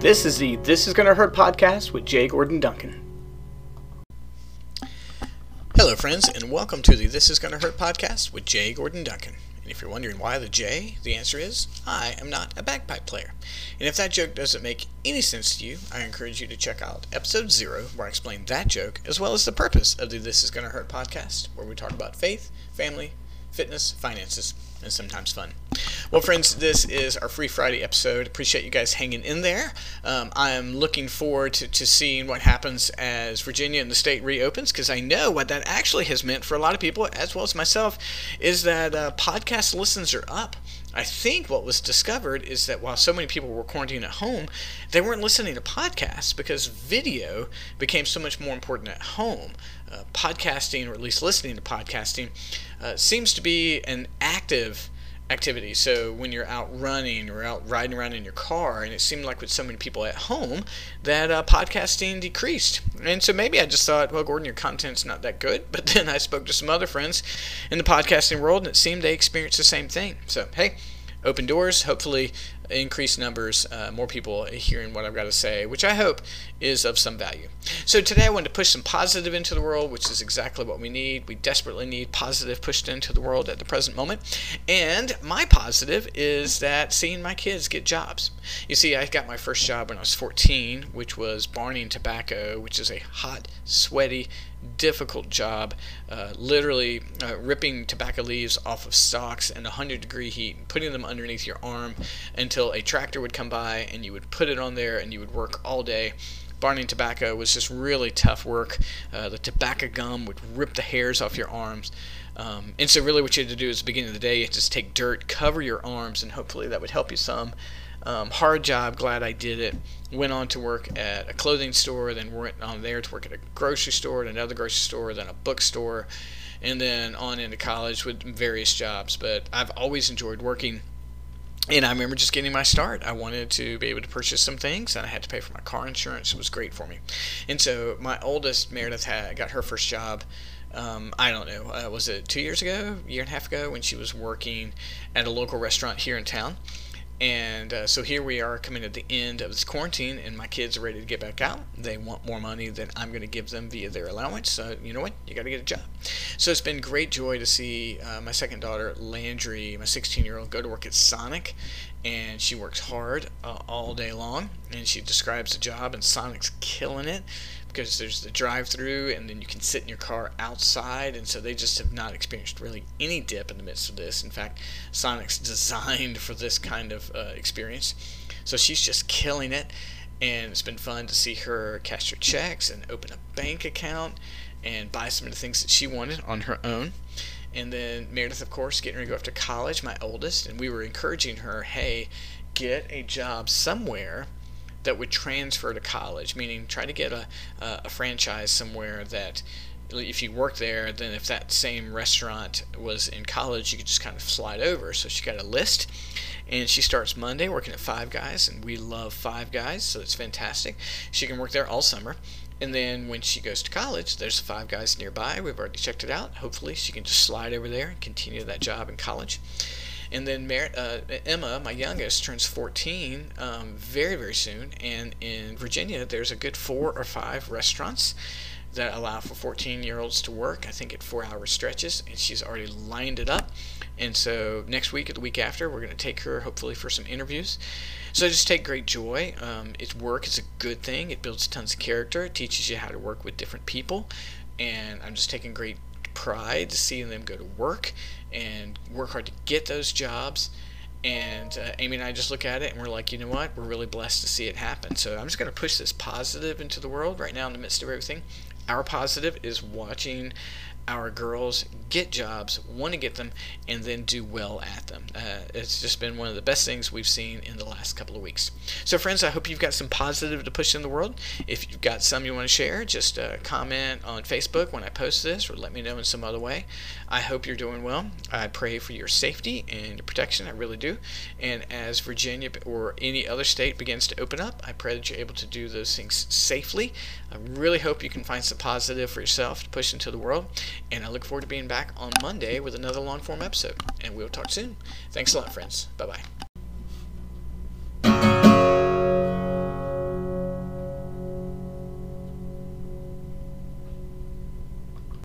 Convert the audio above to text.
This is the This Is Gonna Hurt podcast with Jay Gordon Duncan. Hello, friends, and welcome to the This Is Gonna Hurt podcast with Jay Gordon Duncan. And if you're wondering why the J, the answer is I am not a bagpipe player. And if that joke doesn't make any sense to you, I encourage you to check out episode zero, where I explain that joke, as well as the purpose of the This Is Gonna Hurt podcast, where we talk about faith, family, fitness, finances, and sometimes fun. Well, friends, this is our Free Friday episode. Appreciate you guys hanging in there. Um, I am looking forward to, to seeing what happens as Virginia and the state reopens because I know what that actually has meant for a lot of people, as well as myself, is that uh, podcast listens are up. I think what was discovered is that while so many people were quarantined at home, they weren't listening to podcasts because video became so much more important at home. Uh, podcasting, or at least listening to podcasting, uh, seems to be an active activity. So when you're out running or out riding around in your car, and it seemed like with so many people at home that uh, podcasting decreased. And so maybe I just thought, well, Gordon, your content's not that good. But then I spoke to some other friends in the podcasting world, and it seemed they experienced the same thing. So hey, open doors. Hopefully, increased numbers, uh, more people hearing what I've got to say, which I hope is of some value. So today I wanted to push some positive into the world, which is exactly what we need. We desperately need positive pushed into the world at the present moment. And my positive is that seeing my kids get jobs. You see, I got my first job when I was 14, which was barning tobacco, which is a hot, sweaty, difficult job, uh, literally uh, ripping tobacco leaves off of stalks in 100 degree heat, putting them underneath your arm until a tractor would come by and you would put it on there and you would work all day. Barning tobacco was just really tough work. Uh, the tobacco gum would rip the hairs off your arms. Um, and so, really, what you had to do is, the beginning of the day, you had just take dirt, cover your arms, and hopefully that would help you some. Um, hard job, glad I did it. Went on to work at a clothing store, then went on there to work at a grocery store, at another grocery store, then a bookstore, and then on into college with various jobs. But I've always enjoyed working. And I remember just getting my start. I wanted to be able to purchase some things, and I had to pay for my car insurance. It was great for me. And so my oldest, Meredith, had got her first job. Um, I don't know. Uh, was it two years ago, year and a half ago, when she was working at a local restaurant here in town? And uh, so here we are coming at the end of this quarantine, and my kids are ready to get back out. They want more money than I'm going to give them via their allowance. So, you know what? You got to get a job. So it's been great joy to see uh, my second daughter, Landry, my 16 year old, go to work at Sonic. And she works hard uh, all day long. And she describes the job, and Sonic's killing it because there's the drive-through and then you can sit in your car outside and so they just have not experienced really any dip in the midst of this. In fact sonic's designed for this kind of uh, experience. So she's just killing it and it's been fun to see her cash her checks and open a bank account and buy some of the things that she wanted on her own. And then meredith of course getting ready to go off to college my oldest and we were encouraging her hey get a job somewhere that would transfer to college, meaning try to get a, a, franchise somewhere that if you work there, then if that same restaurant was in college, you could just kind of slide over. So she got a list, and she starts Monday working at Five Guys, and we love Five Guys, so it's fantastic. She can work there all summer. And then when she goes to college, there's Five Guys nearby. We've already checked it out. Hopefully, she can just slide over there and continue that job in college. And then uh, Emma, my youngest, turns 14 um, very, very soon. And in Virginia, there's a good four or five restaurants that allow for 14 year olds to work, I think at four hour stretches. And she's already lined it up. And so next week or the week after, we're going to take her hopefully for some interviews. So I just take great joy. Um, it's work is a good thing. It builds tons of character. It teaches you how to work with different people. And I'm just taking great pride to seeing them go to work and work hard to get those jobs. And uh, Amy and I just look at it and we're like, you know what? We're really blessed to see it happen. So I'm just going to push this positive into the world right now in the midst of everything. Our positive is watching our girls get jobs, want to get them, and then do well at them. Uh, it's just been one of the best things we've seen in the last couple of weeks. So, friends, I hope you've got some positive to push in the world. If you've got some you want to share, just uh, comment on Facebook when I post this or let me know in some other way. I hope you're doing well. I pray for your safety and your protection. I really do. And as Virginia or any other state begins to open up, I pray that you're able to do those things safely. I really hope you can find some positive for yourself to push into the world. And I look forward to being back on Monday with another long form episode. And we'll talk soon. Thanks a lot, friends. Bye bye.